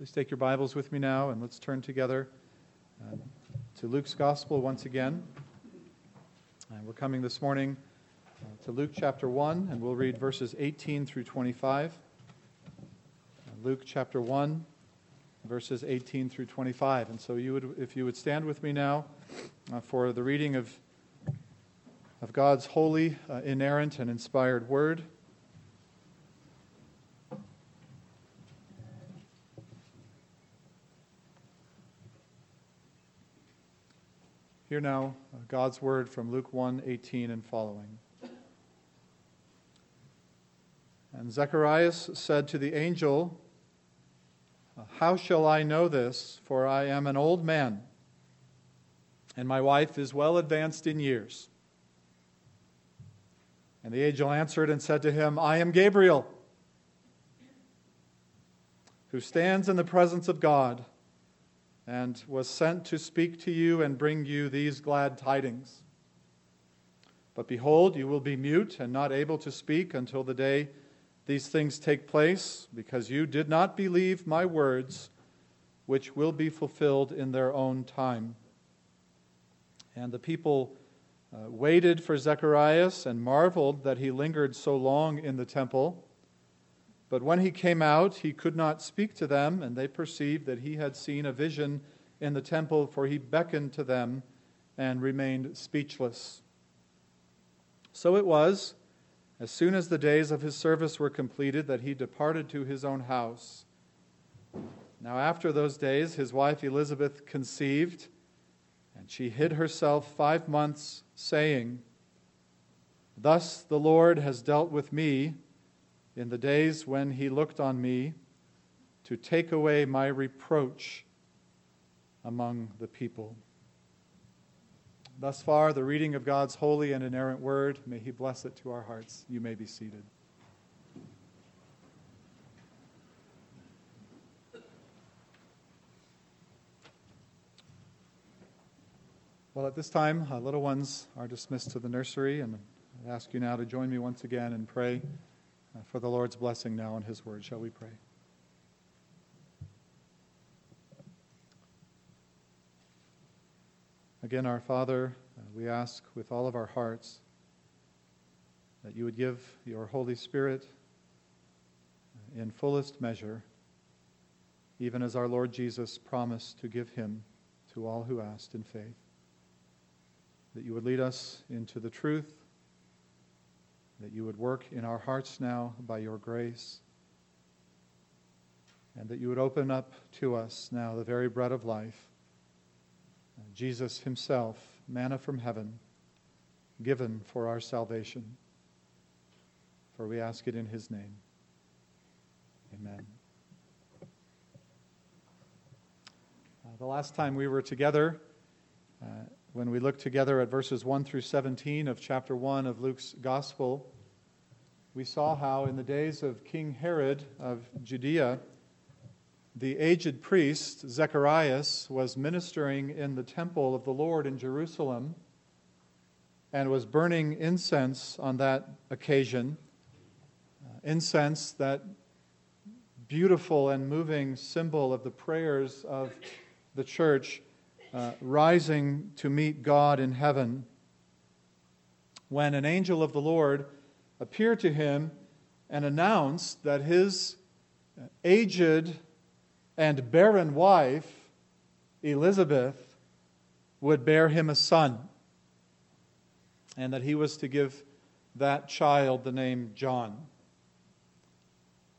Please take your Bibles with me now and let's turn together uh, to Luke's Gospel once again. And we're coming this morning uh, to Luke chapter 1, and we'll read verses 18 through 25. Uh, Luke chapter 1, verses 18 through 25. And so, you would, if you would stand with me now uh, for the reading of, of God's holy, uh, inerrant, and inspired word. Hear now uh, God's word from Luke 1 18 and following. And Zacharias said to the angel, How shall I know this? For I am an old man, and my wife is well advanced in years. And the angel answered and said to him, I am Gabriel, who stands in the presence of God and was sent to speak to you and bring you these glad tidings. But behold, you will be mute and not able to speak until the day these things take place, because you did not believe my words, which will be fulfilled in their own time. And the people uh, waited for Zacharias and marveled that he lingered so long in the temple. But when he came out, he could not speak to them, and they perceived that he had seen a vision in the temple, for he beckoned to them and remained speechless. So it was, as soon as the days of his service were completed, that he departed to his own house. Now, after those days, his wife Elizabeth conceived, and she hid herself five months, saying, Thus the Lord has dealt with me in the days when he looked on me to take away my reproach among the people. Thus far, the reading of God's holy and inerrant word. May he bless it to our hearts. You may be seated. Well, at this time, uh, little ones are dismissed to the nursery, and I ask you now to join me once again and pray for the Lord's blessing now on His word. Shall we pray? Again, our Father, uh, we ask with all of our hearts that you would give your Holy Spirit uh, in fullest measure, even as our Lord Jesus promised to give him to all who asked in faith. That you would lead us into the truth that you would work in our hearts now by your grace, and that you would open up to us now the very bread of life, Jesus himself, manna from heaven, given for our salvation. For we ask it in his name. Amen. Uh, the last time we were together, uh, when we look together at verses 1 through 17 of chapter 1 of Luke's Gospel, we saw how in the days of King Herod of Judea, the aged priest, Zacharias, was ministering in the temple of the Lord in Jerusalem and was burning incense on that occasion. Uh, incense, that beautiful and moving symbol of the prayers of the church uh, rising to meet God in heaven, when an angel of the Lord appeared to him and announced that his aged and barren wife, Elizabeth, would bear him a son, and that he was to give that child the name John.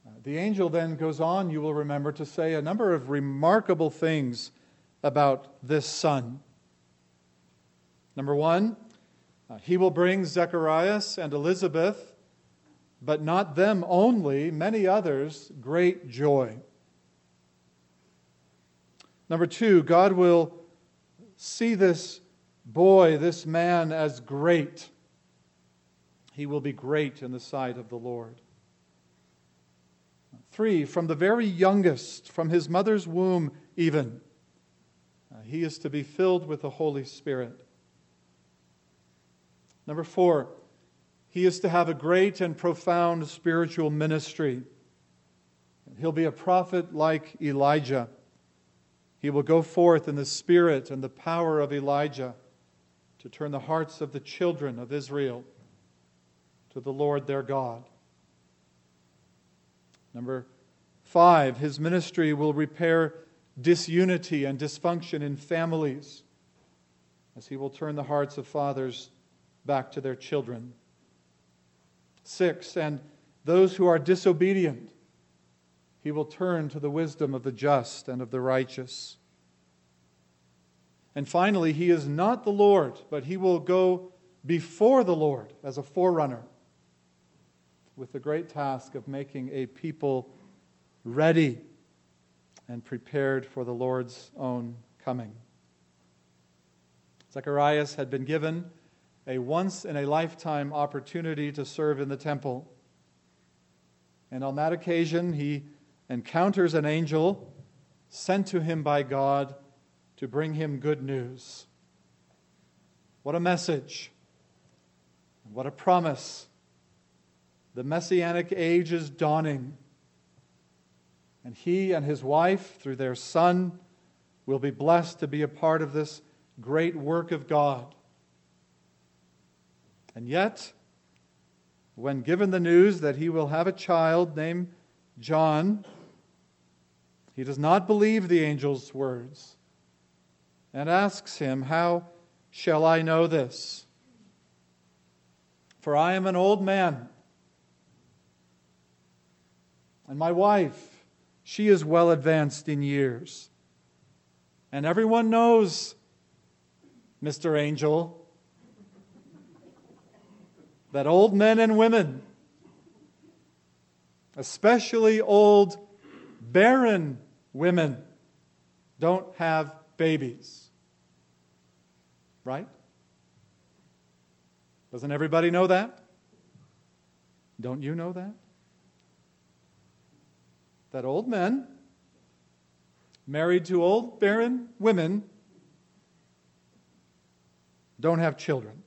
Uh, the angel then goes on, you will remember, to say a number of remarkable things about this son. Number one, uh, he will bring Zacharias and Elizabeth, but not them only, many others, great joy. Number two, God will see this boy, this man, as great. He will be great in the sight of the Lord. Three, from the very youngest, from his mother's womb even, Uh, he is to be filled with the Holy Spirit. Number four, he is to have a great and profound spiritual ministry. He'll be a prophet like Elijah. He will go forth in the spirit and the power of Elijah to turn the hearts of the children of Israel to the Lord their God. Number five, his ministry will repair disunity and dysfunction in families as he will turn the hearts of fathers back to their children. Six, and those who are disobedient, he will turn to the wisdom of the just and of the righteous. And finally, he is not the Lord, but he will go before the Lord as a forerunner with the great task of making a people ready and prepared for the Lord's own coming. Zacharias had been given a once in a lifetime opportunity to serve in the temple. And on that occasion, he encounters an angel sent to him by God to bring him good news. What a message! What a promise! The messianic age is dawning. And he and his wife, through their son, will be blessed to be a part of this great work of God. And yet, when given the news that he will have a child named John, he does not believe the angel's words and asks him, How shall I know this? For I am an old man, and my wife, she is well advanced in years. And everyone knows, Mr. Angel, that old men and women, especially old barren women, don't have babies. Right? Doesn't everybody know that? Don't you know that? That old men married to old barren women don't have children.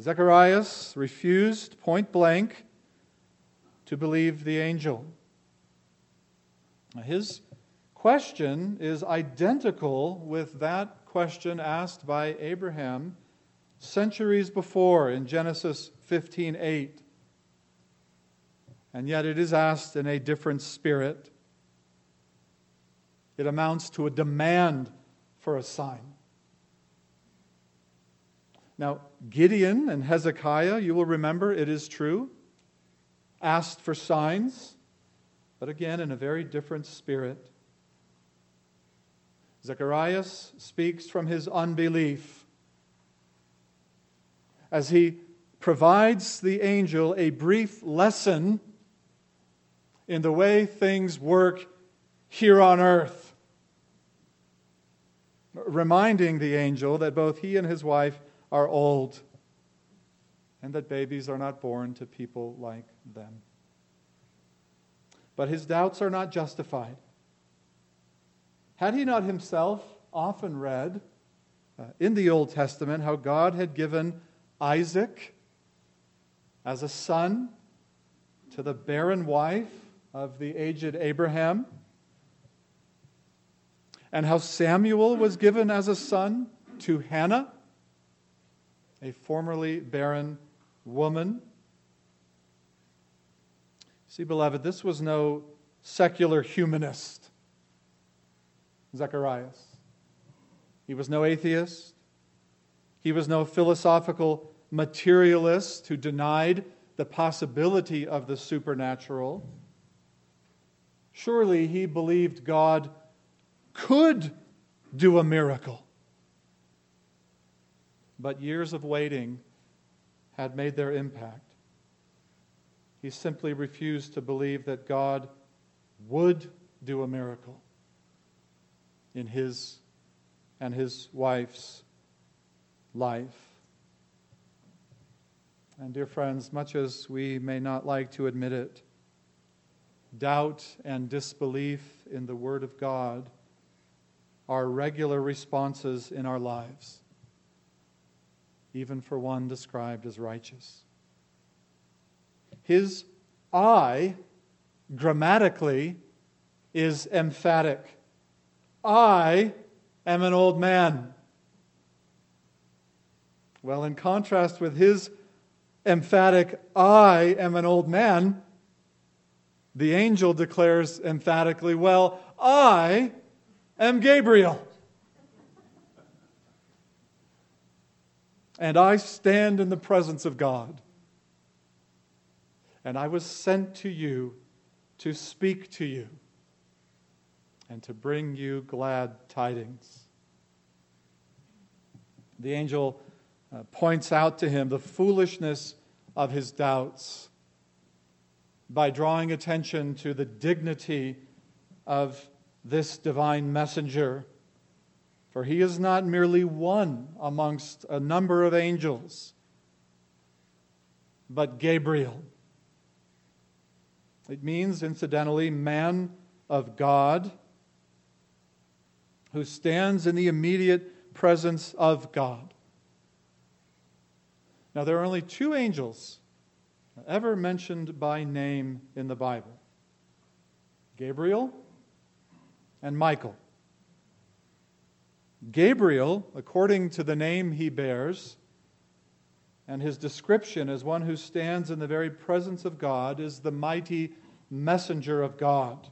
Zacharias refused point blank to believe the angel. His question is identical with that question asked by Abraham centuries before in Genesis 15:8. And yet it is asked in a different spirit. It amounts to a demand for a sign. Now, Gideon and Hezekiah, you will remember, it is true, asked for signs, but again in a very different spirit. Zacharias speaks from his unbelief as he provides the angel a brief lesson in the way things work here on earth, reminding the angel that both he and his wife are old and that babies are not born to people like them. But his doubts are not justified. Had he not himself often read uh, in the Old Testament how God had given Isaac as a son to the barren wife of the aged Abraham? And how Samuel was given as a son to Hannah, a formerly barren woman? See, beloved, this was no secular humanist. Zacharias. He was no atheist. He was no philosophical materialist who denied the possibility of the supernatural. Surely he believed God could do a miracle. But years of waiting had made their impact. He simply refused to believe that God would do a miracle in his and his wife's life. And, dear friends, much as we may not like to admit it, doubt and disbelief in the Word of God are regular responses in our lives, even for one described as righteous. His I, grammatically is emphatic. I am an old man. Well, in contrast with his emphatic, I am an old man, the angel declares emphatically, Well, I am Gabriel. And I stand in the presence of God. And I was sent to you to speak to you and to bring you glad tidings. The angel uh, points out to him the foolishness of his doubts by drawing attention to the dignity of this divine messenger. For he is not merely one amongst a number of angels, but Gabriel. It means, incidentally, man of God who stands in the immediate presence of God. Now, there are only two angels ever mentioned by name in the Bible Gabriel and Michael. Gabriel, according to the name he bears, and his description as one who stands in the very presence of God, is the mighty messenger of God.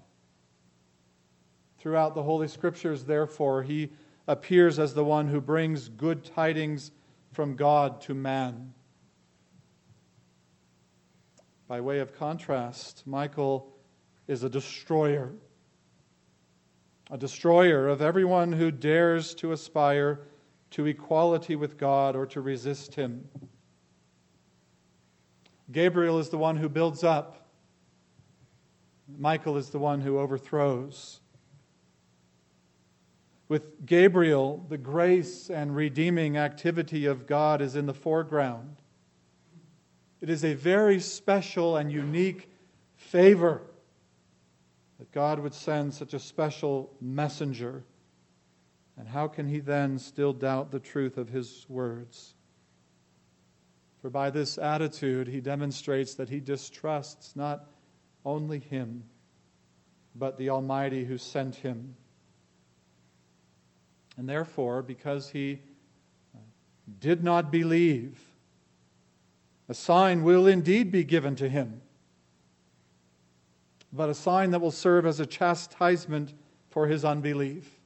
Throughout the Holy Scriptures, therefore, he appears as the one who brings good tidings from God to man. By way of contrast, Michael is a destroyer, a destroyer of everyone who dares to aspire to equality with God or to resist him. Gabriel is the one who builds up, Michael is the one who overthrows. With Gabriel, the grace and redeeming activity of God is in the foreground. It is a very special and unique favor that God would send such a special messenger. And how can he then still doubt the truth of his words? For by this attitude, he demonstrates that he distrusts not only him, but the Almighty who sent him. And therefore, because he did not believe, a sign will indeed be given to him, but a sign that will serve as a chastisement for his unbelief.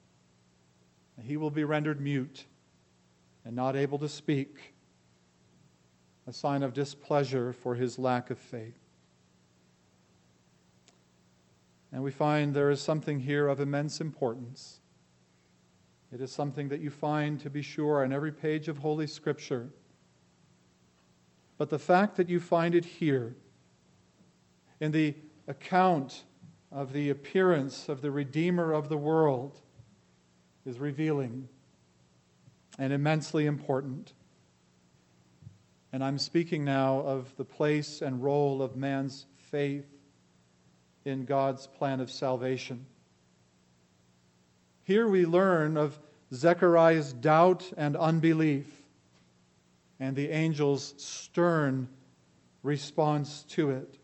He will be rendered mute and not able to speak, a sign of displeasure for his lack of faith. And we find there is something here of immense importance. It is something that you find, to be sure, on every page of Holy Scripture. But the fact that you find it here, in the account of the appearance of the Redeemer of the world, is revealing and immensely important. And I'm speaking now of the place and role of man's faith in God's plan of salvation. Here we learn of Zechariah's doubt and unbelief and the angel's stern response to it.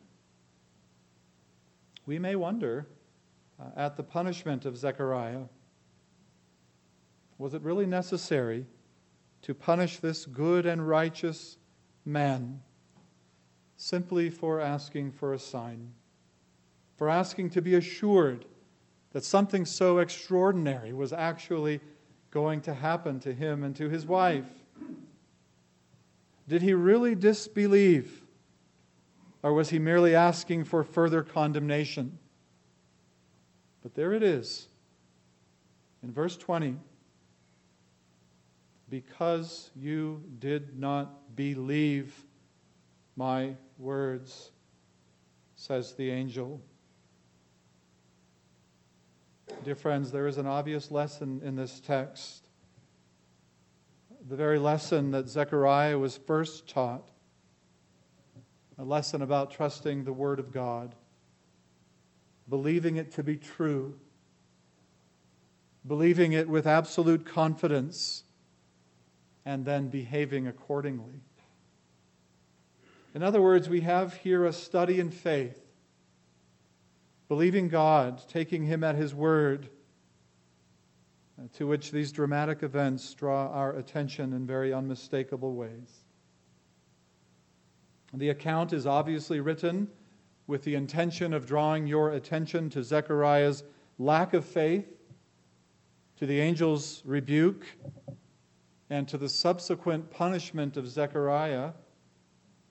We may wonder uh, at the punishment of Zechariah. Was it really necessary to punish this good and righteous man simply for asking for a sign? For asking to be assured that something so extraordinary was actually going to happen to him and to his wife? Did he really disbelieve? Or was he merely asking for further condemnation? But there it is. In verse 20, because you did not believe my words, says the angel. Dear friends, there is an obvious lesson in this text. The very lesson that Zechariah was first taught a lesson about trusting the Word of God, believing it to be true, believing it with absolute confidence, and then behaving accordingly. In other words, we have here a study in faith believing God, taking Him at His word, Uh, to which these dramatic events draw our attention in very unmistakable ways. The account is obviously written with the intention of drawing your attention to Zechariah's lack of faith, to the angel's rebuke, and to the subsequent punishment of Zechariah,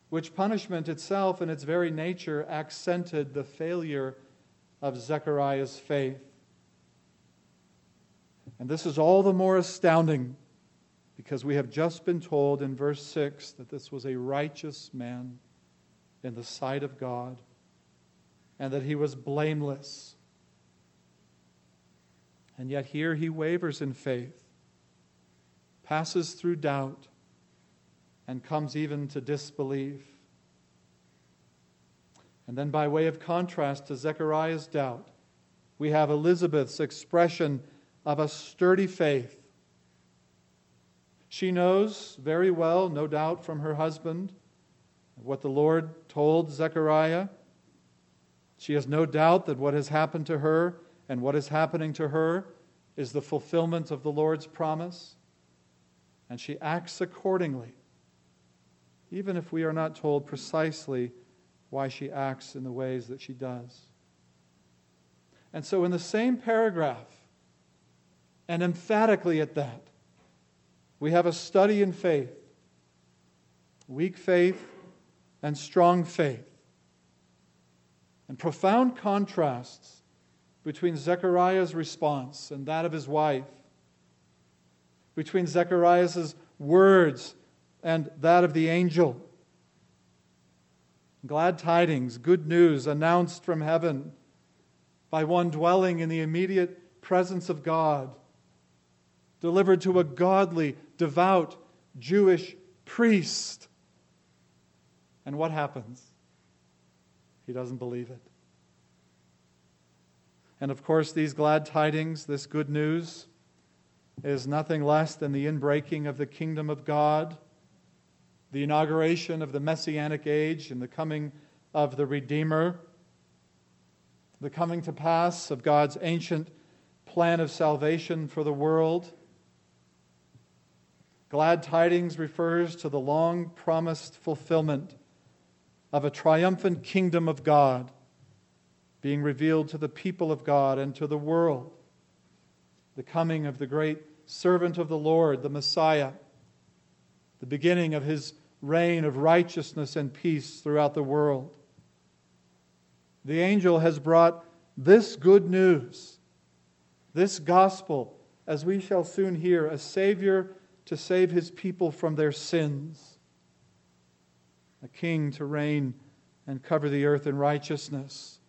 which punishment itself, in its very nature, accented the failure of Zechariah's faith. And this is all the more astounding because we have just been told in verse 6 that this was a righteous man in the sight of God and that he was blameless. And yet here he wavers in faith, passes through doubt, and comes even to disbelief. And then, by way of contrast to Zechariah's doubt, we have Elizabeth's expression of a sturdy faith. She knows very well, no doubt from her husband, what the Lord told Zechariah. She has no doubt that what has happened to her and what is happening to her is the fulfillment of the Lord's promise. And she acts accordingly, even if we are not told precisely why she acts in the ways that she does. And so, in the same paragraph, and emphatically at that, we have a study in faith weak faith and strong faith, and profound contrasts between Zechariah's response and that of his wife, between Zechariah's words and that of the angel. Glad tidings, good news announced from heaven by one dwelling in the immediate presence of God, delivered to a godly, devout Jewish priest. And what happens? He doesn't believe it. And of course, these glad tidings, this good news, is nothing less than the inbreaking of the kingdom of God the inauguration of the Messianic age and the coming of the Redeemer, the coming to pass of God's ancient plan of salvation for the world. Glad tidings refers to the long promised fulfillment of a triumphant kingdom of God being revealed to the people of God and to the world. The coming of the great servant of the Lord, the Messiah, the beginning of his reign of righteousness and peace throughout the world. The angel has brought this good news, this gospel, as we shall soon hear, a Savior to save his people from their sins, a king to reign and cover the earth in righteousness,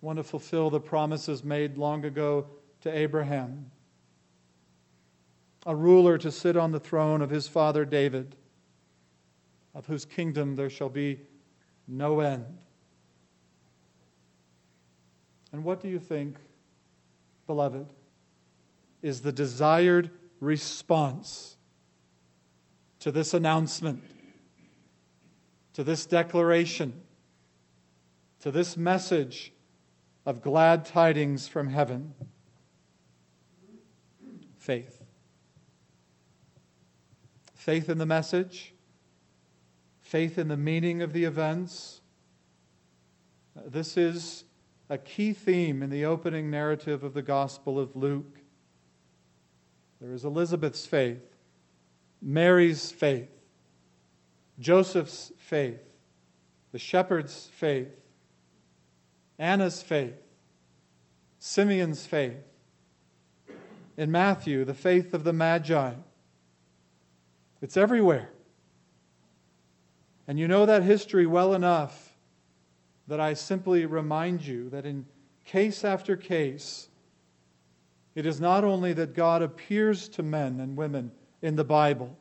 one to fulfill the promises made long ago to Abraham, a ruler to sit on the throne of his father David of whose kingdom there shall be no end. And what do you think, beloved, is the desired response to this announcement, to this declaration, to this message of glad tidings from heaven? Faith. Faith in the message faith in the meaning of the events. This is a key theme in the opening narrative of the Gospel of Luke. There is Elizabeth's faith, Mary's faith, Joseph's faith, the shepherd's faith, Anna's faith, Simeon's faith. In Matthew, the faith of the Magi. It's everywhere. And you know that history well enough that I simply remind you that in case after case, it is not only that God appears to men and women in the Bible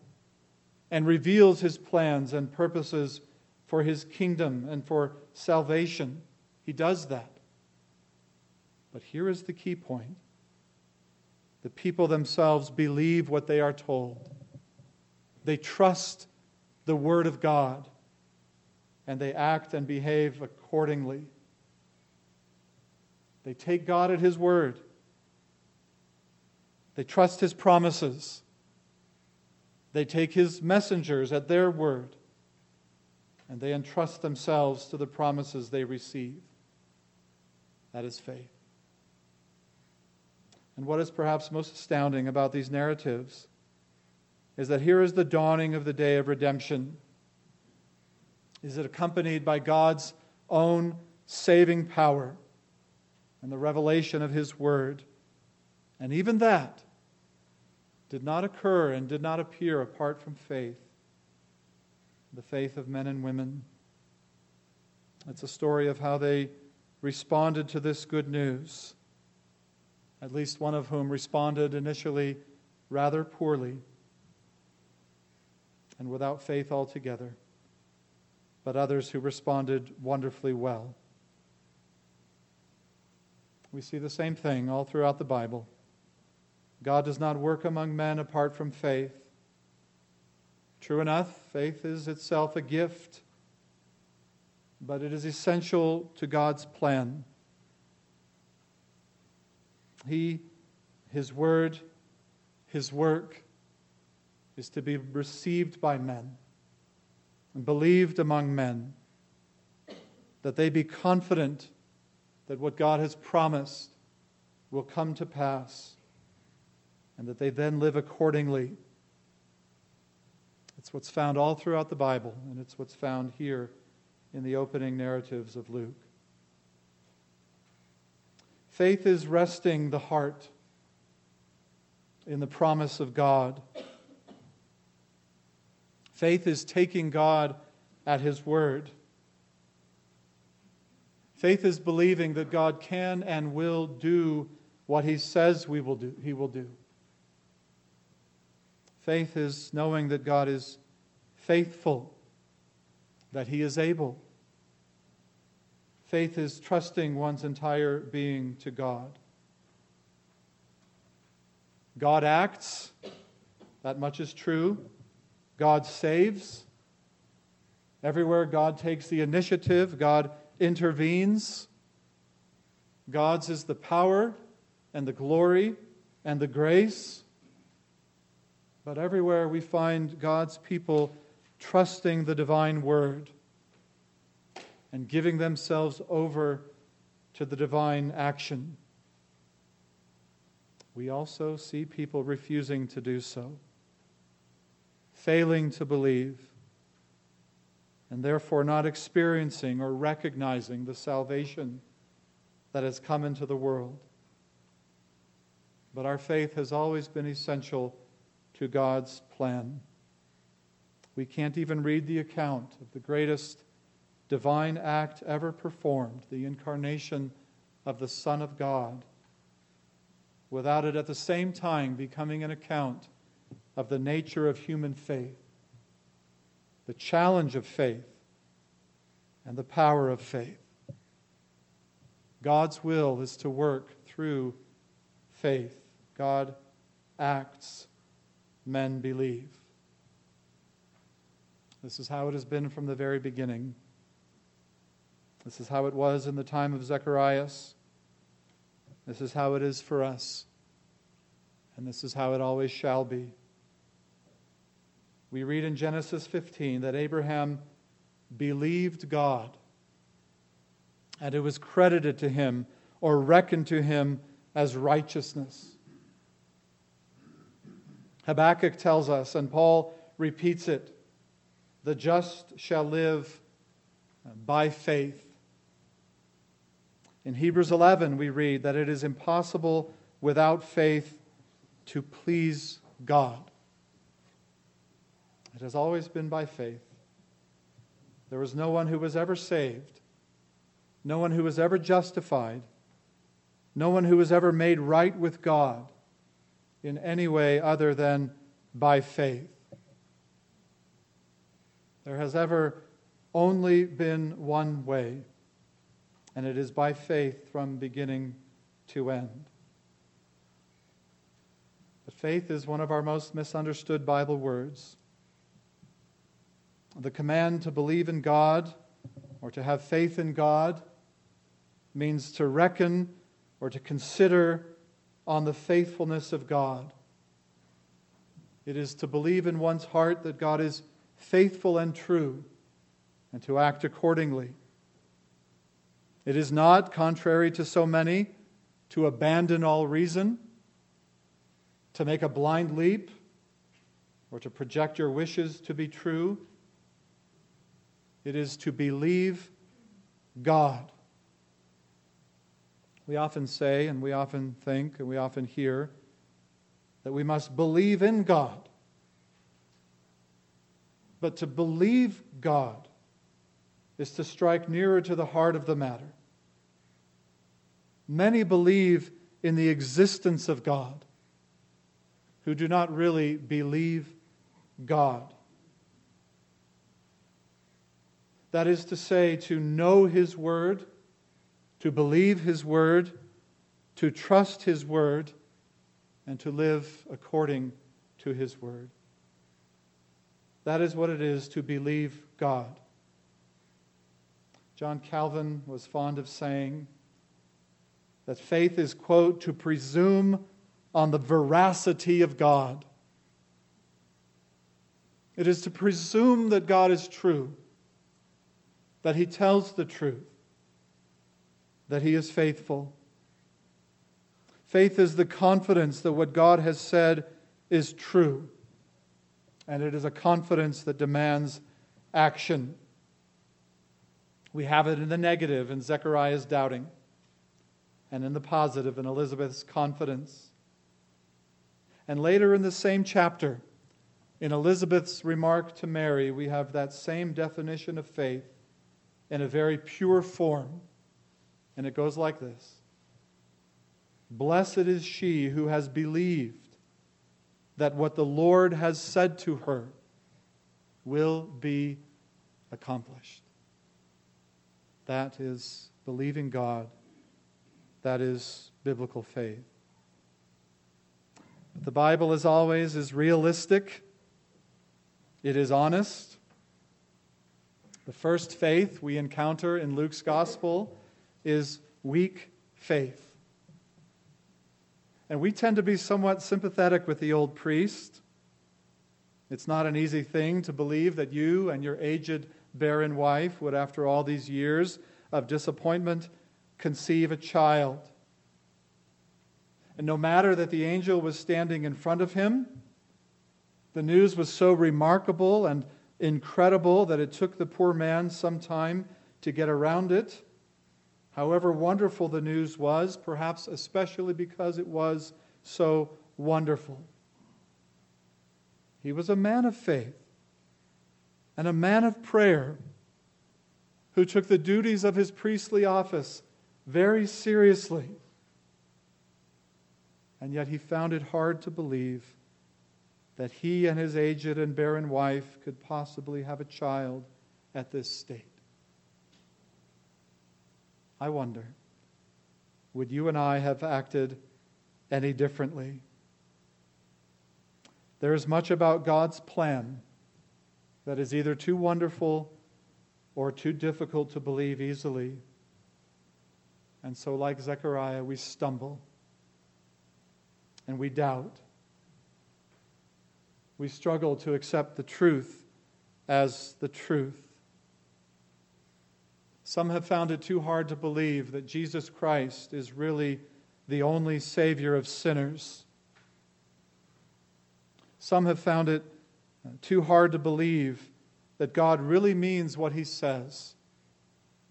and reveals his plans and purposes for his kingdom and for salvation, he does that. But here is the key point the people themselves believe what they are told, they trust the Word of God, and they act and behave accordingly. They take God at His word. They trust His promises. They take His messengers at their word. And they entrust themselves to the promises they receive. That is faith. And what is perhaps most astounding about these narratives is that here is the dawning of the day of redemption. Is it accompanied by God's own saving power and the revelation of His Word? And even that did not occur and did not appear apart from faith, the faith of men and women. It's a story of how they responded to this good news, at least one of whom responded initially rather poorly and without faith altogether, but others who responded wonderfully well. We see the same thing all throughout the Bible. God does not work among men apart from faith. True enough, faith is itself a gift, but it is essential to God's plan. He, His Word, His work, is to be received by men and believed among men, that they be confident that what God has promised will come to pass, and that they then live accordingly. It's what's found all throughout the Bible, and it's what's found here in the opening narratives of Luke. Faith is resting the heart in the promise of God. Faith is taking God at His word. Faith is believing that God can and will do what He says we will do, He will do. Faith is knowing that God is faithful, that He is able. Faith is trusting one's entire being to God. God acts, that much is true. God saves. Everywhere God takes the initiative, God intervenes. God's is the power and the glory and the grace. But everywhere we find God's people trusting the divine word and giving themselves over to the divine action. We also see people refusing to do so failing to believe, and therefore not experiencing or recognizing the salvation that has come into the world. But our faith has always been essential to God's plan. We can't even read the account of the greatest divine act ever performed, the incarnation of the Son of God, without it at the same time becoming an account of the nature of human faith, the challenge of faith, and the power of faith. God's will is to work through faith. God acts, men believe. This is how it has been from the very beginning. This is how it was in the time of Zacharias. This is how it is for us. And this is how it always shall be. We read in Genesis 15 that Abraham believed God, and it was credited to him or reckoned to him as righteousness. Habakkuk tells us, and Paul repeats it the just shall live by faith. In Hebrews 11, we read that it is impossible without faith to please God. It has always been by faith. There was no one who was ever saved, no one who was ever justified, no one who was ever made right with God in any way other than by faith. There has ever only been one way, and it is by faith from beginning to end. But faith is one of our most misunderstood Bible words. The command to believe in God or to have faith in God means to reckon or to consider on the faithfulness of God. It is to believe in one's heart that God is faithful and true and to act accordingly. It is not, contrary to so many, to abandon all reason, to make a blind leap, or to project your wishes to be true. It is to believe God. We often say, and we often think, and we often hear that we must believe in God. But to believe God is to strike nearer to the heart of the matter. Many believe in the existence of God who do not really believe God. That is to say, to know His Word, to believe His Word, to trust His Word, and to live according to His Word. That is what it is to believe God. John Calvin was fond of saying that faith is, quote, to presume on the veracity of God. It is to presume that God is true, that He tells the truth, that He is faithful. Faith is the confidence that what God has said is true, and it is a confidence that demands action. We have it in the negative in Zechariah's doubting, and in the positive in Elizabeth's confidence. And later in the same chapter, in Elizabeth's remark to Mary, we have that same definition of faith in a very pure form. And it goes like this Blessed is she who has believed that what the Lord has said to her will be accomplished. That is believing God. That is biblical faith. But the Bible, as always, is realistic, it is honest. The first faith we encounter in Luke's gospel is weak faith. And we tend to be somewhat sympathetic with the old priest. It's not an easy thing to believe that you and your aged barren wife would, after all these years of disappointment, conceive a child. And no matter that the angel was standing in front of him, the news was so remarkable and incredible that it took the poor man some time to get around it. However wonderful the news was, perhaps especially because it was so wonderful. He was a man of faith and a man of prayer who took the duties of his priestly office very seriously and yet he found it hard to believe that he and his aged and barren wife could possibly have a child at this state. I wonder, would you and I have acted any differently? There is much about God's plan that is either too wonderful or too difficult to believe easily. And so, like Zechariah, we stumble and we doubt. We struggle to accept the truth as the truth. Some have found it too hard to believe that Jesus Christ is really the only Savior of sinners. Some have found it uh, too hard to believe that God really means what He says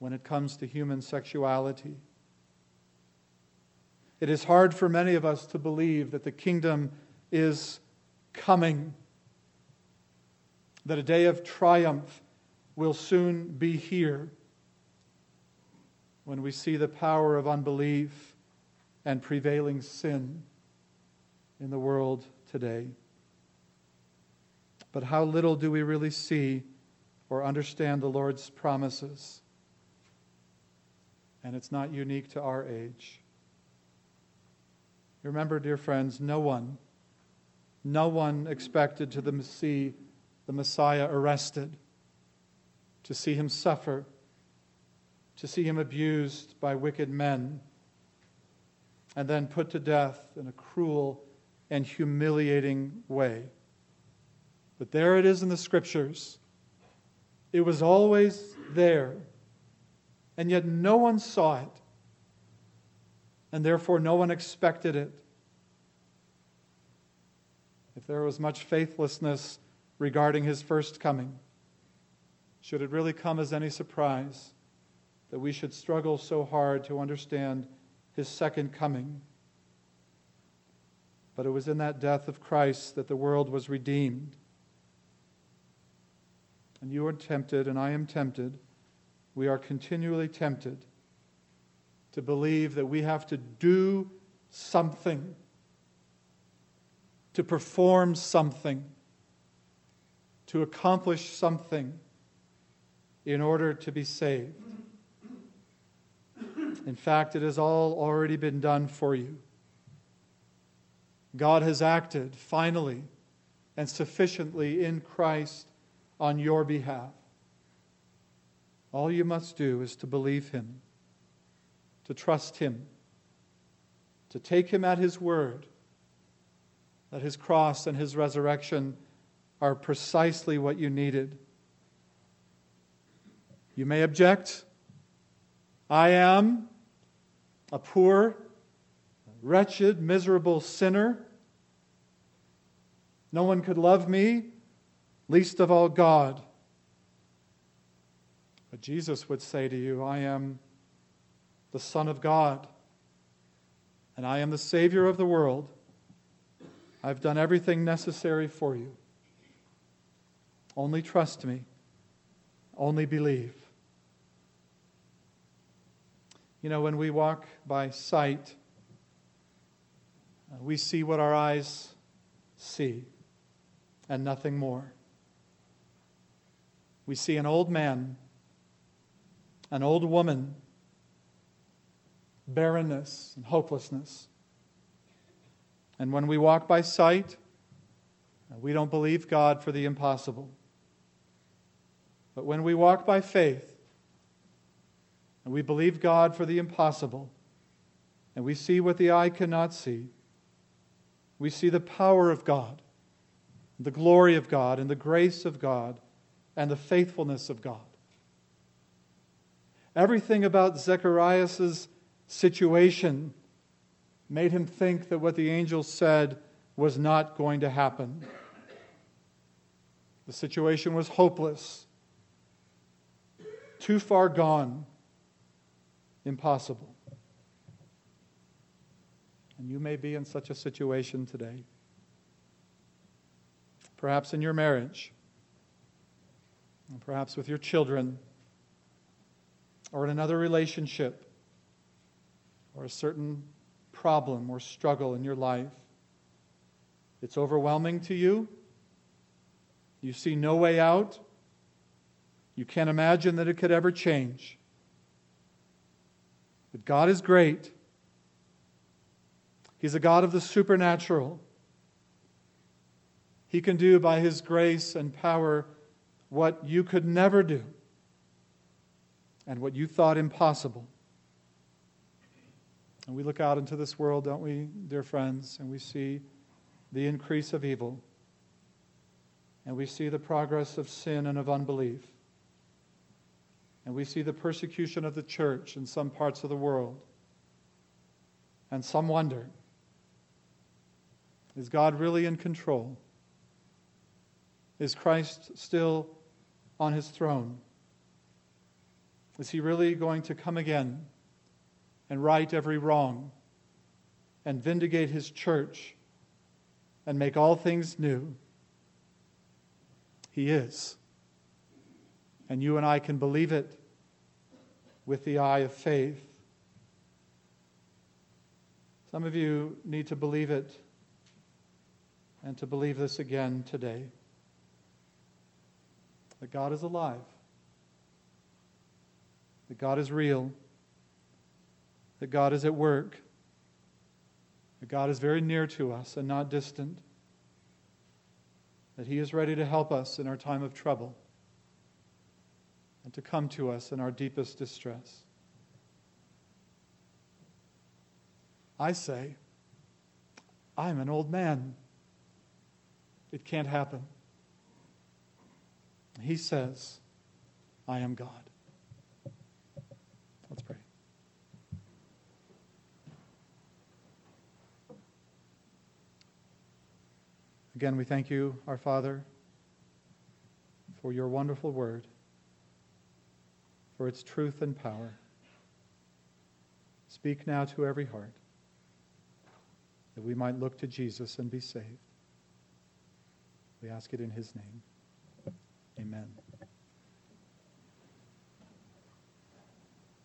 when it comes to human sexuality. It is hard for many of us to believe that the kingdom is coming, that a day of triumph will soon be here when we see the power of unbelief and prevailing sin in the world today. But how little do we really see or understand the Lord's promises? And it's not unique to our age. Remember, dear friends, no one, no one expected to see the Messiah arrested, to see him suffer, to see him abused by wicked men. and then put to death in a cruel and humiliating way. But there it is in the scriptures. It was always there, and yet no one saw it, and therefore no one expected it. If there was much faithlessness regarding his first coming, should it really come as any surprise that we should struggle so hard to understand his second coming? But it was in that death of Christ that the world was redeemed. And you are tempted, and I am tempted. We are continually tempted to believe that we have to do something, to perform something, to accomplish something in order to be saved. In fact, it has all already been done for you. God has acted finally and sufficiently in Christ on your behalf. All you must do is to believe Him, to trust Him, to take Him at His word that His cross and His resurrection are precisely what you needed. You may object. I am a poor, wretched, miserable sinner. No one could love me, least of all God. But Jesus would say to you, I am the Son of God, and I am the Savior of the world. I've done everything necessary for you. Only trust me, only believe. You know, when we walk by sight, uh, we see what our eyes see and nothing more. We see an old man, an old woman, barrenness and hopelessness. And when we walk by sight, uh, we don't believe God for the impossible. But when we walk by faith, and we believe God for the impossible, and we see what the eye cannot see, we see the power of God, the glory of God, and the grace of God, and the faithfulness of God. Everything about Zechariah's situation made him think that what the angel said was not going to happen. The situation was hopeless, too far gone, impossible. And you may be in such a situation today. Perhaps in your marriage, perhaps with your children, or in another relationship, or a certain problem or struggle in your life. It's overwhelming to you. You see no way out. You can't imagine that it could ever change. But God is great. He's a God of the supernatural. He can do by His grace and power what you could never do and what you thought impossible. And we look out into this world, don't we, dear friends, and we see the increase of evil, and we see the progress of sin and of unbelief, and we see the persecution of the church in some parts of the world. And some wonder is God really in control? Is Christ still on his throne? Is he really going to come again and right every wrong and vindicate his church and make all things new? He is. And you and I can believe it with the eye of faith. Some of you need to believe it and to believe this again today that God is alive, that God is real, that God is at work, that God is very near to us and not distant, that He is ready to help us in our time of trouble and to come to us in our deepest distress. I say, I'm an old man. It can't happen. He says, I am God. Let's pray. Again, we thank you, our Father, for your wonderful word, for its truth and power. Speak now to every heart that we might look to Jesus and be saved. We ask it in his name. Amen.